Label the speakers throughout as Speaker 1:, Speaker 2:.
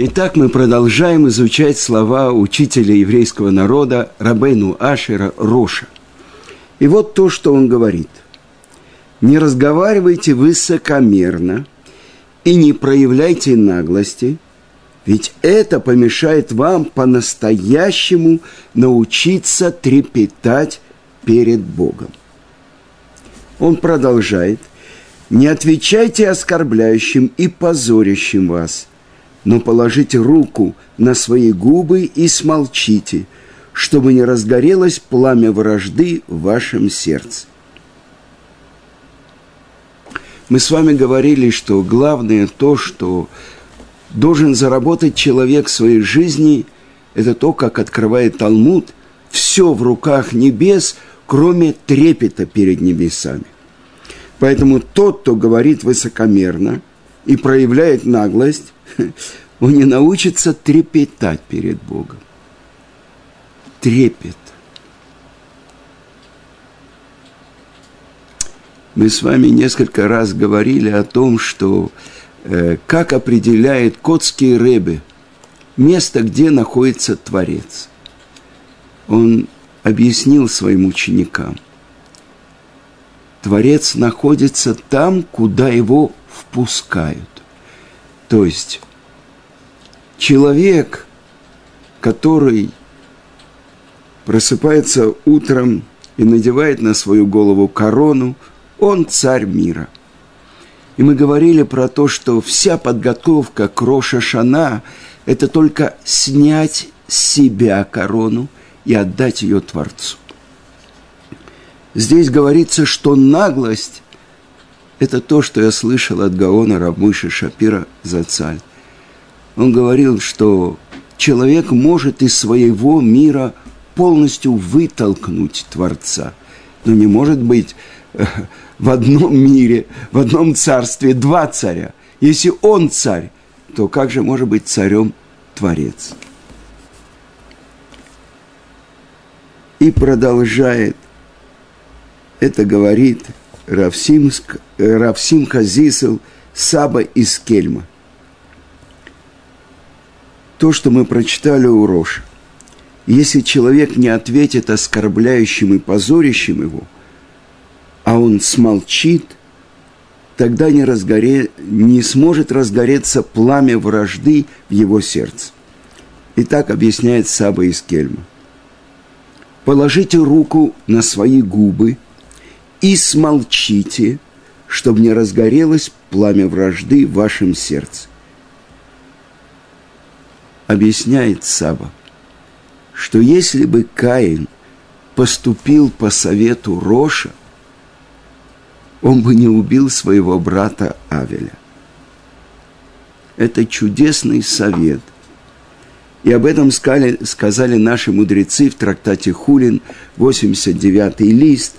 Speaker 1: Итак, мы продолжаем изучать слова учителя еврейского народа Рабейну Ашера Роша. И вот то, что он говорит. «Не разговаривайте высокомерно и не проявляйте наглости, ведь это помешает вам по-настоящему научиться трепетать перед Богом». Он продолжает. «Не отвечайте оскорбляющим и позорящим вас – но положите руку на свои губы и смолчите, чтобы не разгорелось пламя вражды в вашем сердце. Мы с вами говорили, что главное то, что должен заработать человек в своей жизни, это то, как открывает Талмуд, все в руках небес, кроме трепета перед небесами. Поэтому тот, кто говорит высокомерно и проявляет наглость, он не научится трепетать перед Богом. Трепет. Мы с вами несколько раз говорили о том, что э, как определяет Котские Рэбе место, где находится Творец. Он объяснил своим ученикам. Творец находится там, куда его впускают. То есть человек, который просыпается утром и надевает на свою голову корону, он царь мира. И мы говорили про то, что вся подготовка к Роша это только снять с себя корону и отдать ее Творцу. Здесь говорится, что наглость – это то, что я слышал от Гаона Рамыши Шапира Зацаль он говорил, что человек может из своего мира полностью вытолкнуть Творца. Но не может быть э, в одном мире, в одном царстве два царя. Если он царь, то как же может быть царем Творец? И продолжает, это говорит Равсим, Равсим Хазисел Саба из Кельма – то, что мы прочитали у Роша. Если человек не ответит оскорбляющим и позорящим его, а он смолчит, тогда не, разгоре... не сможет разгореться пламя вражды в его сердце. И так объясняет Саба из Кельма. Положите руку на свои губы и смолчите, чтобы не разгорелось пламя вражды в вашем сердце объясняет Саба, что если бы Каин поступил по совету Роша, он бы не убил своего брата Авеля. Это чудесный совет. И об этом сказали, сказали наши мудрецы в трактате Хулин, 89 лист.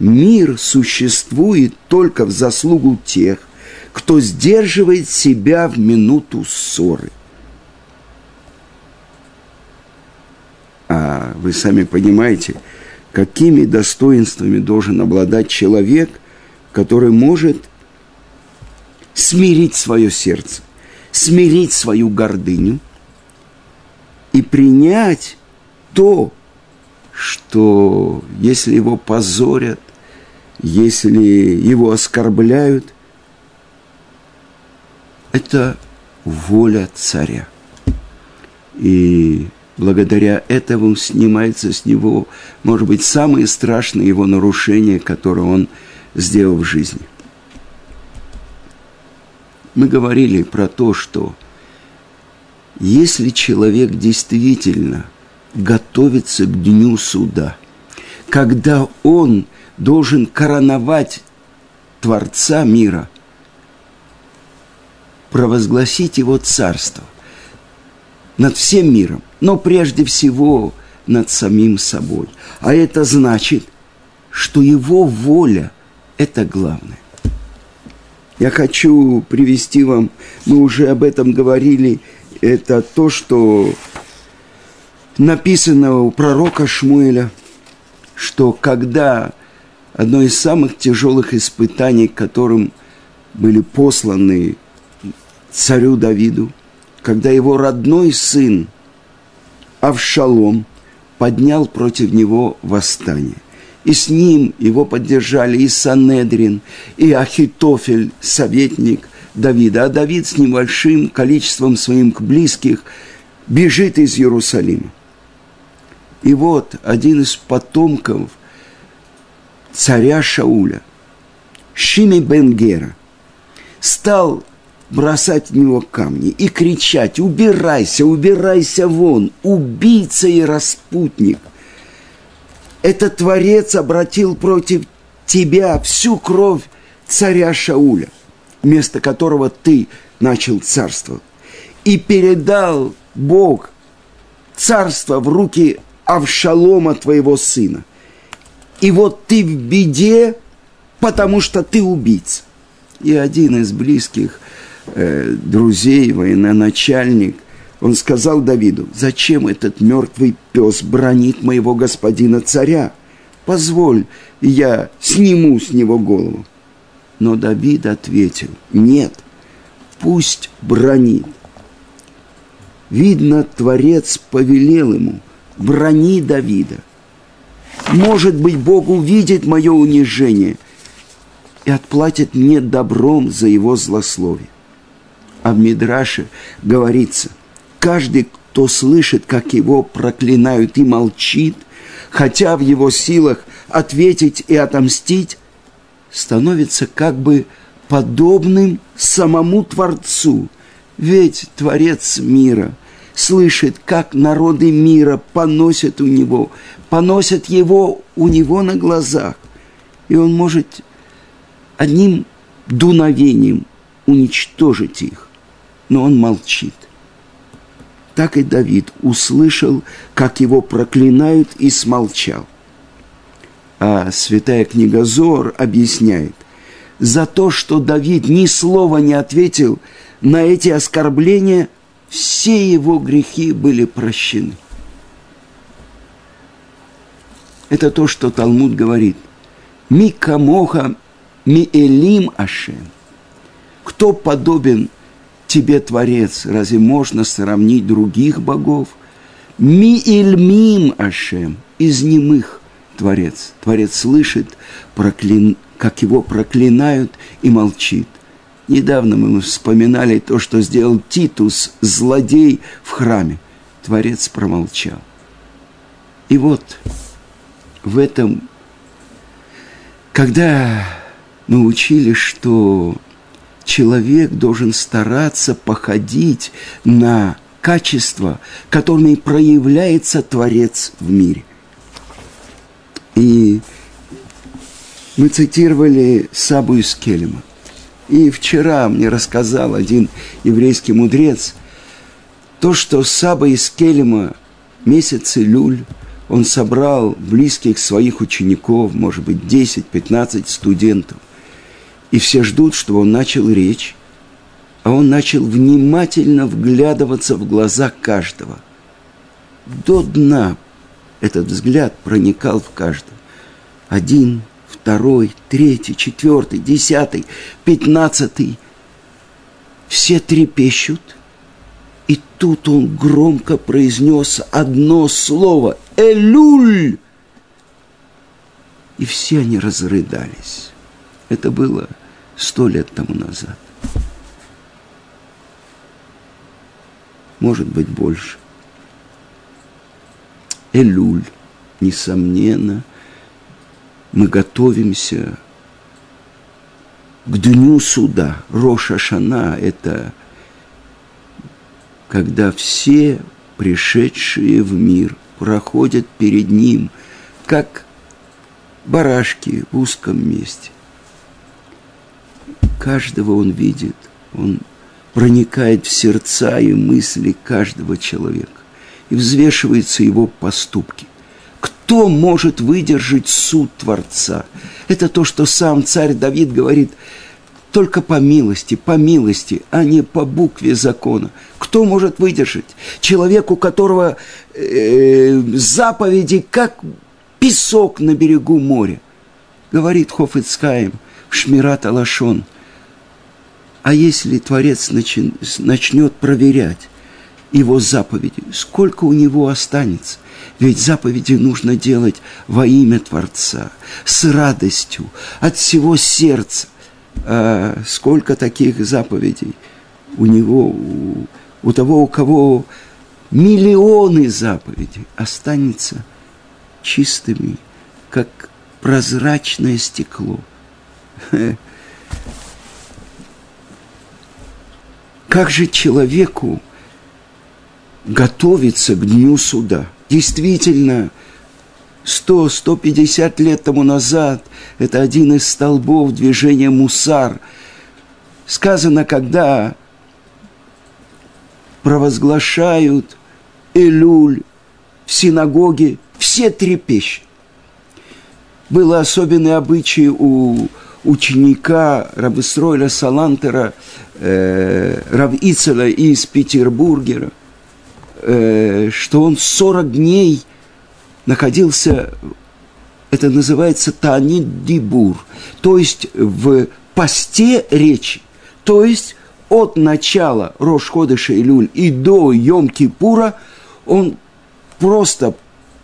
Speaker 1: Мир существует только в заслугу тех, кто сдерживает себя в минуту ссоры – А вы сами понимаете, какими достоинствами должен обладать человек, который может смирить свое сердце, смирить свою гордыню и принять то, что если его позорят, если его оскорбляют, это воля царя. И Благодаря этому снимается с него, может быть, самые страшные его нарушения, которые он сделал в жизни. Мы говорили про то, что если человек действительно готовится к дню суда, когда он должен короновать Творца мира, провозгласить его царство над всем миром – но прежде всего над самим собой. А это значит, что его воля – это главное. Я хочу привести вам, мы уже об этом говорили, это то, что написано у пророка Шмуэля, что когда одно из самых тяжелых испытаний, которым были посланы царю Давиду, когда его родной сын Авшалом поднял против него восстание. И с ним его поддержали и Санедрин, и Ахитофель, советник Давида. А Давид с небольшим количеством своих близких бежит из Иерусалима. И вот один из потомков царя Шауля, Шими Бенгера, стал бросать в него камни и кричать «Убирайся, убирайся вон, убийца и распутник!» Этот Творец обратил против тебя всю кровь царя Шауля, вместо которого ты начал царство. И передал Бог царство в руки Авшалома, твоего сына. И вот ты в беде, потому что ты убийца. И один из близких э, друзей, военачальник, он сказал Давиду, зачем этот мертвый пес бронит моего господина царя? Позволь, я сниму с него голову. Но Давид ответил, нет, пусть бронит. Видно, Творец повелел ему, брони Давида. Может быть, Бог увидит мое унижение и отплатит мне добром за его злословие. А в Мидраше говорится, каждый, кто слышит, как его проклинают и молчит, хотя в его силах ответить и отомстить, становится как бы подобным самому Творцу. Ведь Творец мира слышит, как народы мира поносят у него, поносят его у него на глазах. И он может одним дуновением уничтожить их. Но он молчит. Так и Давид услышал, как его проклинают, и смолчал. А святая книга Зор объясняет, за то, что Давид ни слова не ответил на эти оскорбления, все его грехи были прощены. Это то, что Талмуд говорит. Микамоха миэлим ашем. Кто подобен тебе, Творец? Разве можно сравнить других богов? Миэльмим ашем. Из немых Творец. Творец слышит, проклин... как его проклинают и молчит. Недавно мы вспоминали то, что сделал Титус, злодей в храме. Творец промолчал. И вот в этом, когда мы учили, что человек должен стараться походить на качества, которыми проявляется Творец в мире. И мы цитировали Сабу из Келема. И вчера мне рассказал один еврейский мудрец, то, что Саба из Келема месяц Илюль, он собрал близких своих учеников, может быть, 10-15 студентов – и все ждут, что он начал речь, а он начал внимательно вглядываться в глаза каждого. До дна этот взгляд проникал в каждого. Один, второй, третий, четвертый, десятый, пятнадцатый. Все трепещут. И тут он громко произнес одно слово «Элюль!» И все они разрыдались. Это было сто лет тому назад. Может быть, больше. Элюль, несомненно, мы готовимся к дню суда. Роша Шана – это когда все пришедшие в мир проходят перед ним, как барашки в узком месте каждого он видит, он проникает в сердца и мысли каждого человека и взвешиваются его поступки. Кто может выдержать суд Творца? Это то, что сам царь Давид говорит, только по милости, по милости, а не по букве закона. Кто может выдержать? Человек, у которого э, заповеди, как песок на берегу моря. Говорит Хофицкаем, Шмират Алашон – а если Творец начнет проверять, его заповеди, сколько у него останется. Ведь заповеди нужно делать во имя Творца, с радостью, от всего сердца. А сколько таких заповедей у него, у, у того, у кого миллионы заповедей, останется чистыми, как прозрачное стекло. Как же человеку готовиться к дню суда? Действительно, 100-150 лет тому назад это один из столбов движения Мусар. Сказано, когда провозглашают Элюль в синагоге, все трепещут. Было особенный обычай у ученика Рабысройля Салантера, э, Рав Ицела из Петербургера, э, что он 40 дней находился, это называется Таанит Дибур, то есть в посте речи, то есть от начала Рошходыша Илюль и до Йом-Кипура он просто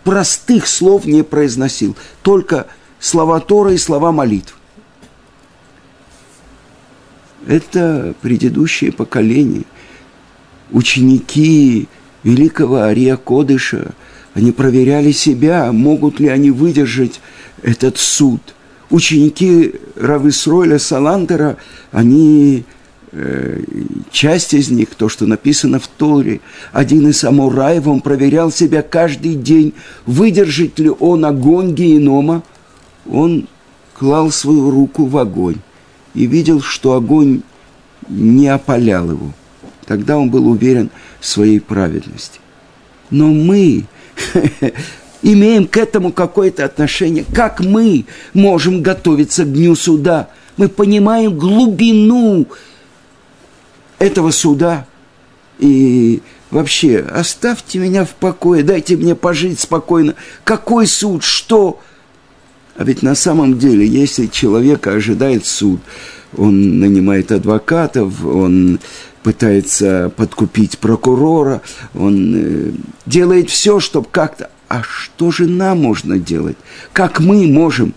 Speaker 1: простых слов не произносил, только слова Тора и слова молитв. Это предыдущее поколение, ученики великого Ария Кодыша, они проверяли себя, могут ли они выдержать этот суд. Ученики Рависройля Салантера, они Э, часть из них, то, что написано в Торе, один из самураев, он проверял себя каждый день, выдержит ли он огонь генома, он клал свою руку в огонь и видел, что огонь не опалял его. Тогда он был уверен в своей праведности. Но мы имеем к этому какое-то отношение. Как мы можем готовиться к дню суда? Мы понимаем глубину этого суда. И вообще, оставьте меня в покое, дайте мне пожить спокойно. Какой суд? Что? А ведь на самом деле, если человека ожидает суд, он нанимает адвокатов, он пытается подкупить прокурора, он э, делает все, чтобы как-то... А что же нам можно делать? Как мы можем?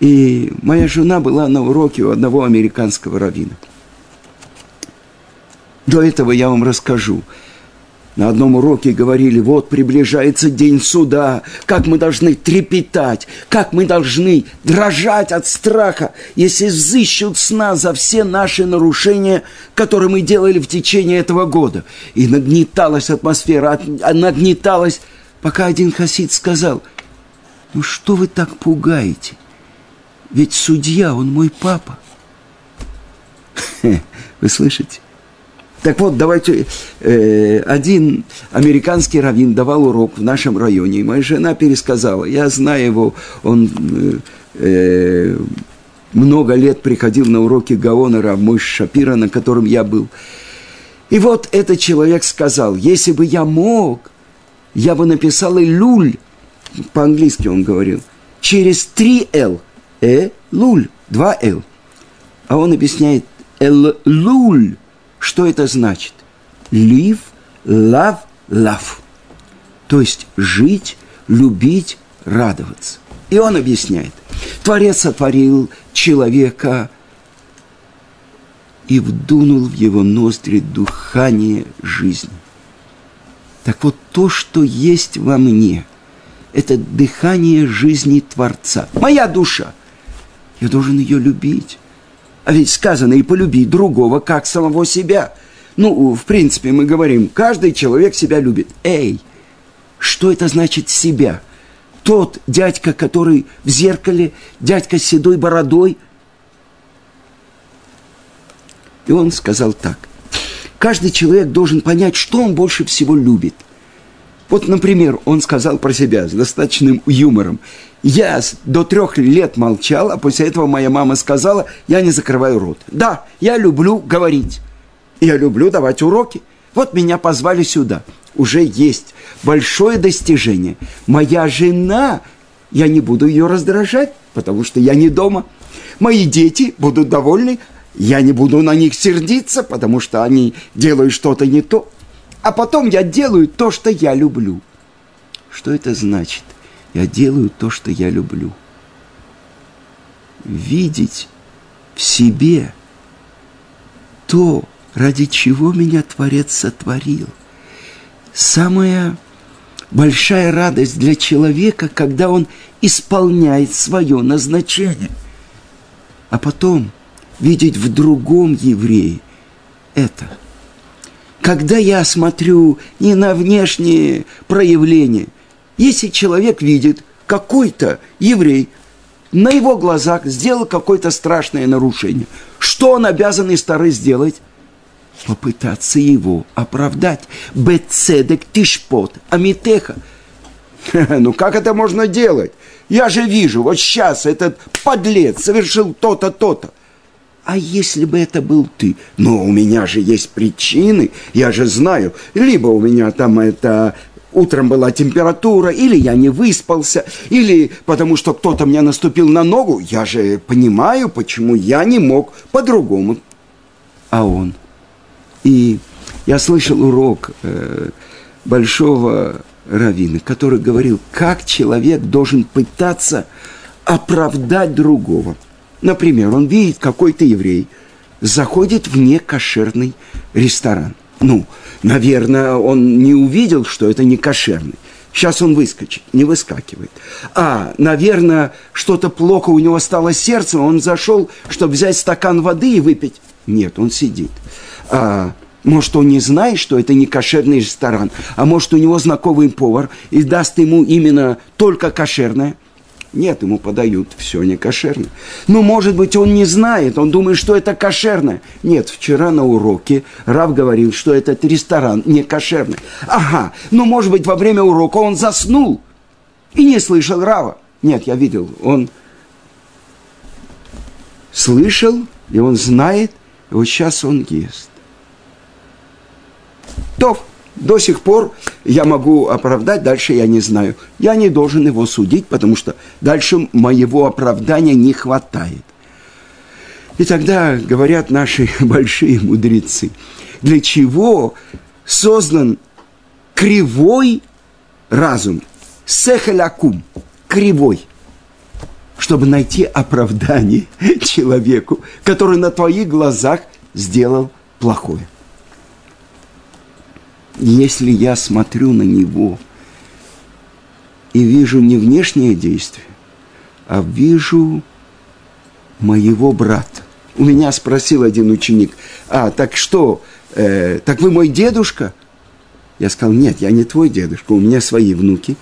Speaker 1: И моя жена была на уроке у одного американского раввина – до этого я вам расскажу. На одном уроке говорили, вот приближается день суда, как мы должны трепетать, как мы должны дрожать от страха, если взыщут с нас за все наши нарушения, которые мы делали в течение этого года. И нагнеталась атмосфера, нагнеталась, пока один хасид сказал, ну что вы так пугаете? Ведь судья, он мой папа. Вы слышите? Так вот, давайте, э, один американский раввин давал урок в нашем районе, и моя жена пересказала, я знаю его, он э, э много лет приходил на уроки Гаона Равмойш Шапира, на котором я был. И вот этот человек сказал, если бы я мог, я бы написал и люль, по-английски он говорил, через три «л», «э», «луль», два «л». А он объясняет «эл луль», что это значит? Live, love, love. То есть жить, любить, радоваться. И он объясняет. Творец сотворил человека и вдунул в его ноздри дыхание жизни. Так вот, то, что есть во мне, это дыхание жизни Творца. Моя душа. Я должен ее любить. А ведь сказано и полюби другого, как самого себя. Ну, в принципе, мы говорим, каждый человек себя любит. Эй, что это значит себя? Тот дядька, который в зеркале, дядька с седой бородой. И он сказал так. Каждый человек должен понять, что он больше всего любит. Вот, например, он сказал про себя с достаточным юмором. Я до трех лет молчал, а после этого моя мама сказала, я не закрываю рот. Да, я люблю говорить. Я люблю давать уроки. Вот меня позвали сюда. Уже есть большое достижение. Моя жена, я не буду ее раздражать, потому что я не дома. Мои дети будут довольны, я не буду на них сердиться, потому что они делают что-то не то. а потом я делаю то, что я люблю. Что это значит? Я делаю то, что я люблю. Видеть в себе то, ради чего меня Творец сотворил. Самая большая радость для человека, когда он исполняет свое назначение. А потом видеть в другом еврее это. Когда я смотрю не на внешние проявления, если человек видит какой-то еврей на его глазах сделал какое-то страшное нарушение, что он обязан из стары сделать? Попытаться его оправдать. Бецедек тишпот, амитеха. Ну как это можно делать? Я же вижу, вот сейчас этот подлец совершил то-то, то-то. А если бы это был ты? Ну, у меня же есть причины, я же знаю. Либо у меня там это утром была температура, или я не выспался, или потому что кто-то мне наступил на ногу. Я же понимаю, почему я не мог по-другому. А он. И я слышал урок э, большого раввина, который говорил, как человек должен пытаться оправдать другого. Например, он видит какой-то еврей, заходит в некошерный ресторан. Ну, наверное, он не увидел, что это не кошерный. Сейчас он выскочит, не выскакивает. А, наверное, что-то плохо у него стало сердцем, он зашел, чтобы взять стакан воды и выпить. Нет, он сидит. А, может, он не знает, что это не кошерный ресторан, а может, у него знакомый повар и даст ему именно только кошерное. Нет, ему подают все не кошерно. Но, может быть, он не знает, он думает, что это кошерное. Нет, вчера на уроке Рав говорил, что этот ресторан не кошерный. Ага, но, может быть, во время урока он заснул и не слышал Рава. Нет, я видел, он слышал, и он знает, и вот сейчас он ест. То до сих пор я могу оправдать, дальше я не знаю. Я не должен его судить, потому что дальше моего оправдания не хватает. И тогда говорят наши большие мудрецы, для чего создан кривой разум, сехалякум, кривой, чтобы найти оправдание человеку, который на твоих глазах сделал плохое если я смотрю на него и вижу не внешнее действие, а вижу моего брата. У меня спросил один ученик, а так что, э, так вы мой дедушка? Я сказал, нет, я не твой дедушка, у меня свои внуки,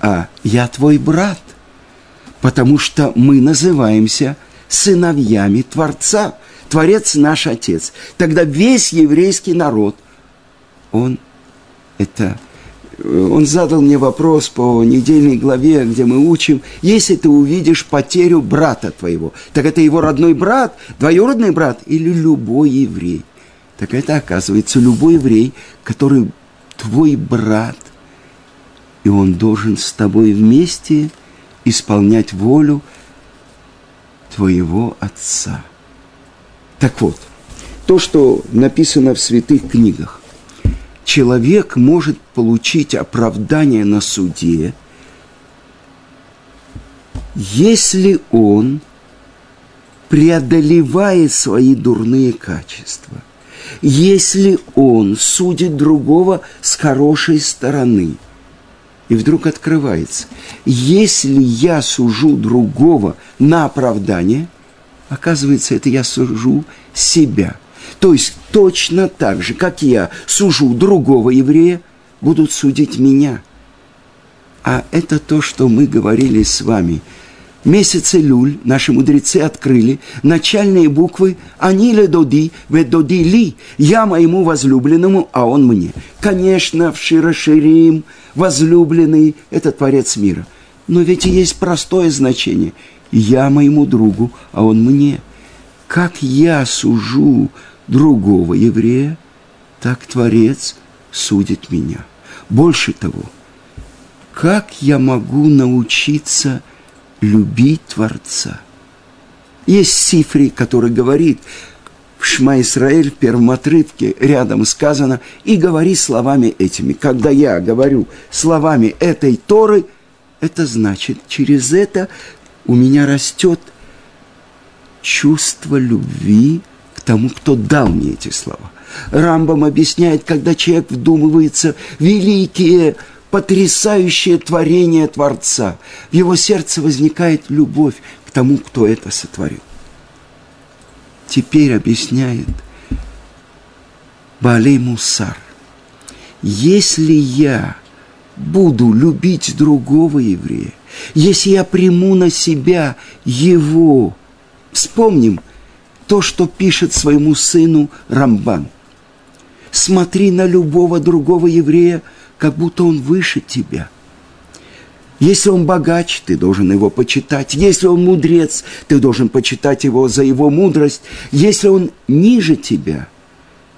Speaker 1: а я твой брат, потому что мы называемся сыновьями Творца. Творец наш Отец. Тогда весь еврейский народ, он это э, он задал мне вопрос по недельной главе, где мы учим, если ты увидишь потерю брата твоего, так это его родной брат, двоюродный брат или любой еврей. Так это оказывается любой еврей, который твой брат, и он должен с тобой вместе исполнять волю твоего отца. Так вот, то, что написано в святых книгах, человек может получить оправдание на суде, если он преодолевает свои дурные качества, если он судит другого с хорошей стороны. И вдруг открывается, если я сужу другого на оправдание, оказывается, это я сужу себя – то есть точно так же, как я сужу другого еврея, будут судить меня. А это то, что мы говорили с вами. Месяцы люль наши мудрецы открыли начальные буквы «Они ле доди, ве доди ли» «Я моему возлюбленному, а он мне». Конечно, в Широширим возлюбленный – это Творец мира. Но ведь есть простое значение «Я моему другу, а он мне». Как я сужу другого еврея, так Творец судит меня. Больше того, как я могу научиться любить Творца? Есть Сифри, который говорит, в Шма Исраэль в первом отрывке рядом сказано «И говори словами этими». Когда я говорю словами этой Торы, это значит, через это у меня растет чувство любви тому, кто дал мне эти слова. Рамбам объясняет, когда человек вдумывается великие, потрясающее творение Творца, в его сердце возникает любовь к тому, кто это сотворил. Теперь объясняет Балей Мусар. Если я буду любить другого еврея, если я приму на себя его, вспомним то, что пишет своему сыну Рамбан. Смотри на любого другого еврея, как будто он выше тебя. Если он богач, ты должен его почитать. Если он мудрец, ты должен почитать его за его мудрость. Если он ниже тебя,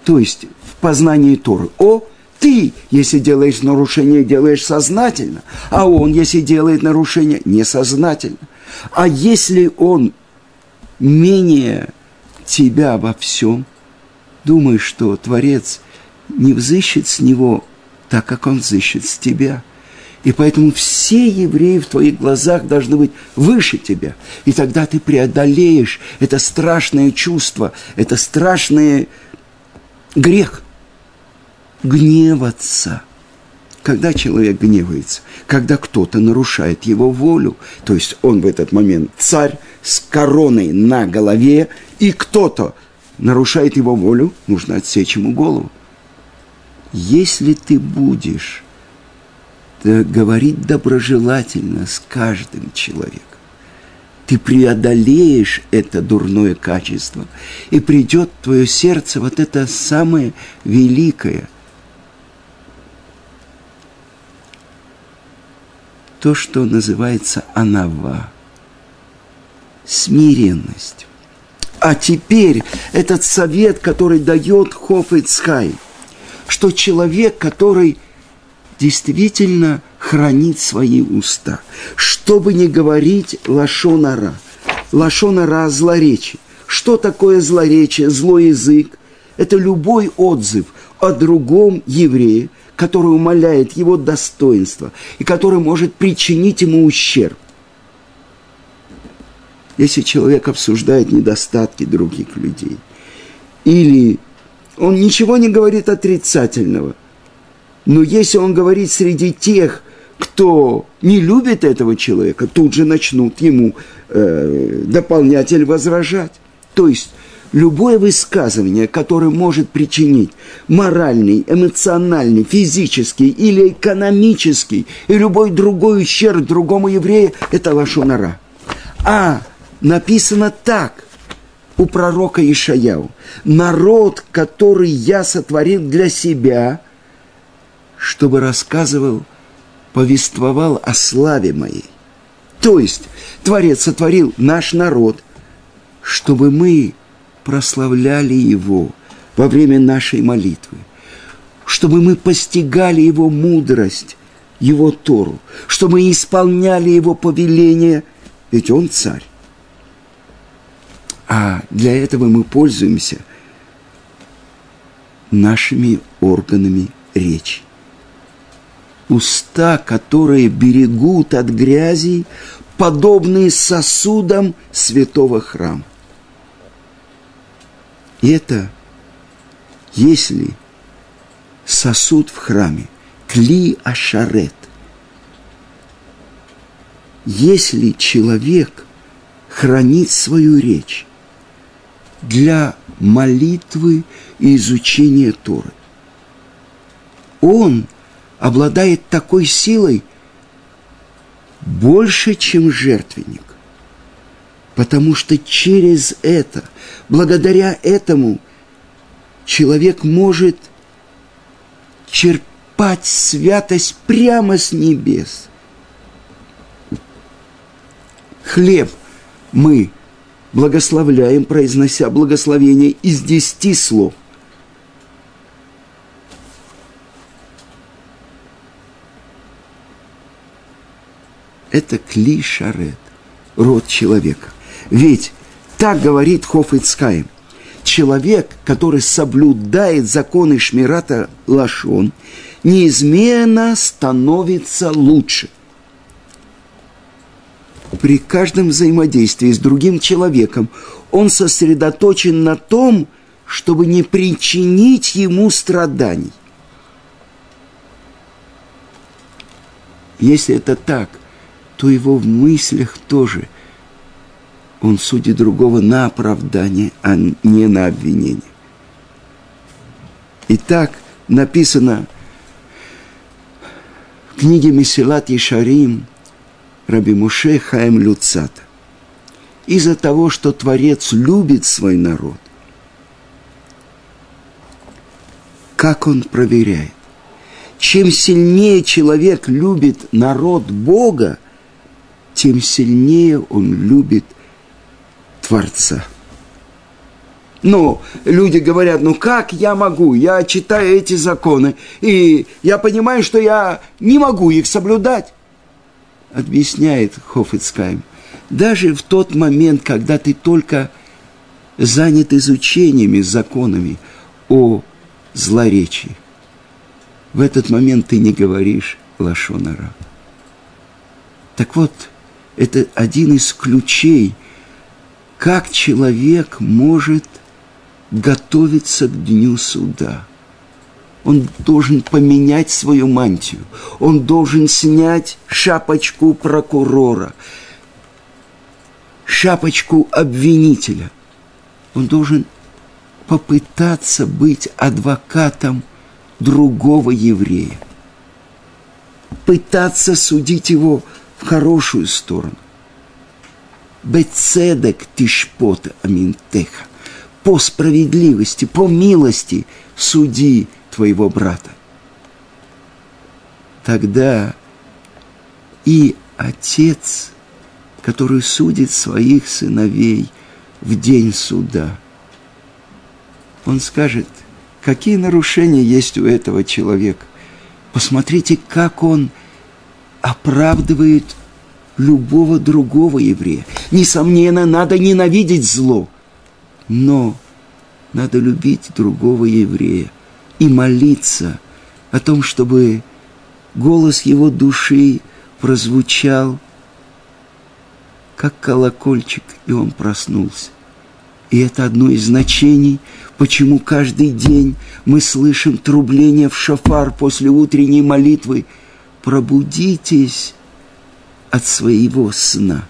Speaker 1: то есть в познании Торы, о, ты, если делаешь нарушение, делаешь сознательно, а он, если делает нарушение, несознательно. А если он менее тебя во всем, думаешь, что Творец не взыщет с него так, как он взыщет с тебя. И поэтому все евреи в твоих глазах должны быть выше тебя. И тогда ты преодолеешь это страшное чувство, это страшный грех – гневаться. Когда человек гневается, когда кто-то нарушает его волю, то есть он в этот момент царь с короной на голове, и кто-то нарушает его волю, нужно отсечь ему голову. Если ты будешь говорить доброжелательно с каждым человеком, ты преодолеешь это дурное качество, и придет в твое сердце вот это самое великое – то, что называется анава, смиренность. А теперь этот совет, который дает Хофицхай, что человек, который действительно хранит свои уста, чтобы не говорить лашонара, лашонара – злоречие. Что такое злоречие, злой язык? Это любой отзыв о другом еврее – который умаляет его достоинство и который может причинить ему ущерб. Если человек обсуждает недостатки других людей, или он ничего не говорит отрицательного, но если он говорит среди тех, кто не любит этого человека, тут же начнут ему э, дополнять или возражать. То есть любое высказывание, которое может причинить моральный, эмоциональный, физический или экономический и любой другой ущерб другому еврею, это лошонара. А написано так у пророка Ишаяу. Народ, который я сотворил для себя, чтобы рассказывал, повествовал о славе моей. То есть Творец сотворил наш народ, чтобы мы прославляли Его во время нашей молитвы, чтобы мы постигали Его мудрость, Его Тору, чтобы мы исполняли Его повеление, ведь Он царь. А для этого мы пользуемся нашими органами речи. Уста, которые берегут от грязи, подобные сосудам святого храма. И это, если сосуд в храме, кли ашарет, если человек хранит свою речь для молитвы и изучения Торы, он обладает такой силой больше, чем жертвенник. Потому что через это, благодаря этому, человек может черпать святость прямо с небес. Хлеб мы благословляем, произнося благословение из десяти слов. Это клишарет, род человека. Ведь так говорит Хофицкай. человек, который соблюдает законы Шмирата Лашон, неизменно становится лучше. При каждом взаимодействии с другим человеком он сосредоточен на том, чтобы не причинить ему страданий. Если это так, то его в мыслях тоже он судит другого на оправдание, а не на обвинение. Итак, написано в книге Месилат Ишарим Раби Муше Хаем Люцата. Из-за того, что Творец любит свой народ, как он проверяет? Чем сильнее человек любит народ Бога, тем сильнее он любит Творца. Ну, люди говорят, ну как я могу? Я читаю эти законы, и я понимаю, что я не могу их соблюдать. Объясняет Хофицкайм. Даже в тот момент, когда ты только занят изучениями, законами о злоречии, в этот момент ты не говоришь лашонара. Так вот, это один из ключей, как человек может готовиться к дню суда. Он должен поменять свою мантию, он должен снять шапочку прокурора, шапочку обвинителя. Он должен попытаться быть адвокатом другого еврея. Пытаться судить его в хорошую сторону. Бецедек тишпот аминтеха. По справедливости, по милости суди твоего брата. Тогда и отец, который судит своих сыновей в день суда, он скажет – какие нарушения есть у этого человека. Посмотрите, как он оправдывает любого другого еврея. Несомненно, надо ненавидеть зло, но надо любить другого еврея и молиться о том, чтобы голос его души прозвучал, как колокольчик, и он проснулся. И это одно из значений, почему каждый день мы слышим трубление в шафар после утренней молитвы. Пробудитесь от своего сна.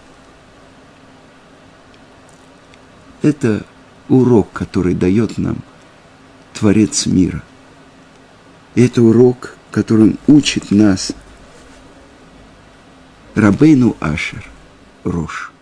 Speaker 1: Это урок, который дает нам Творец мира. Это урок, которым учит нас Рабейну Ашер Рош.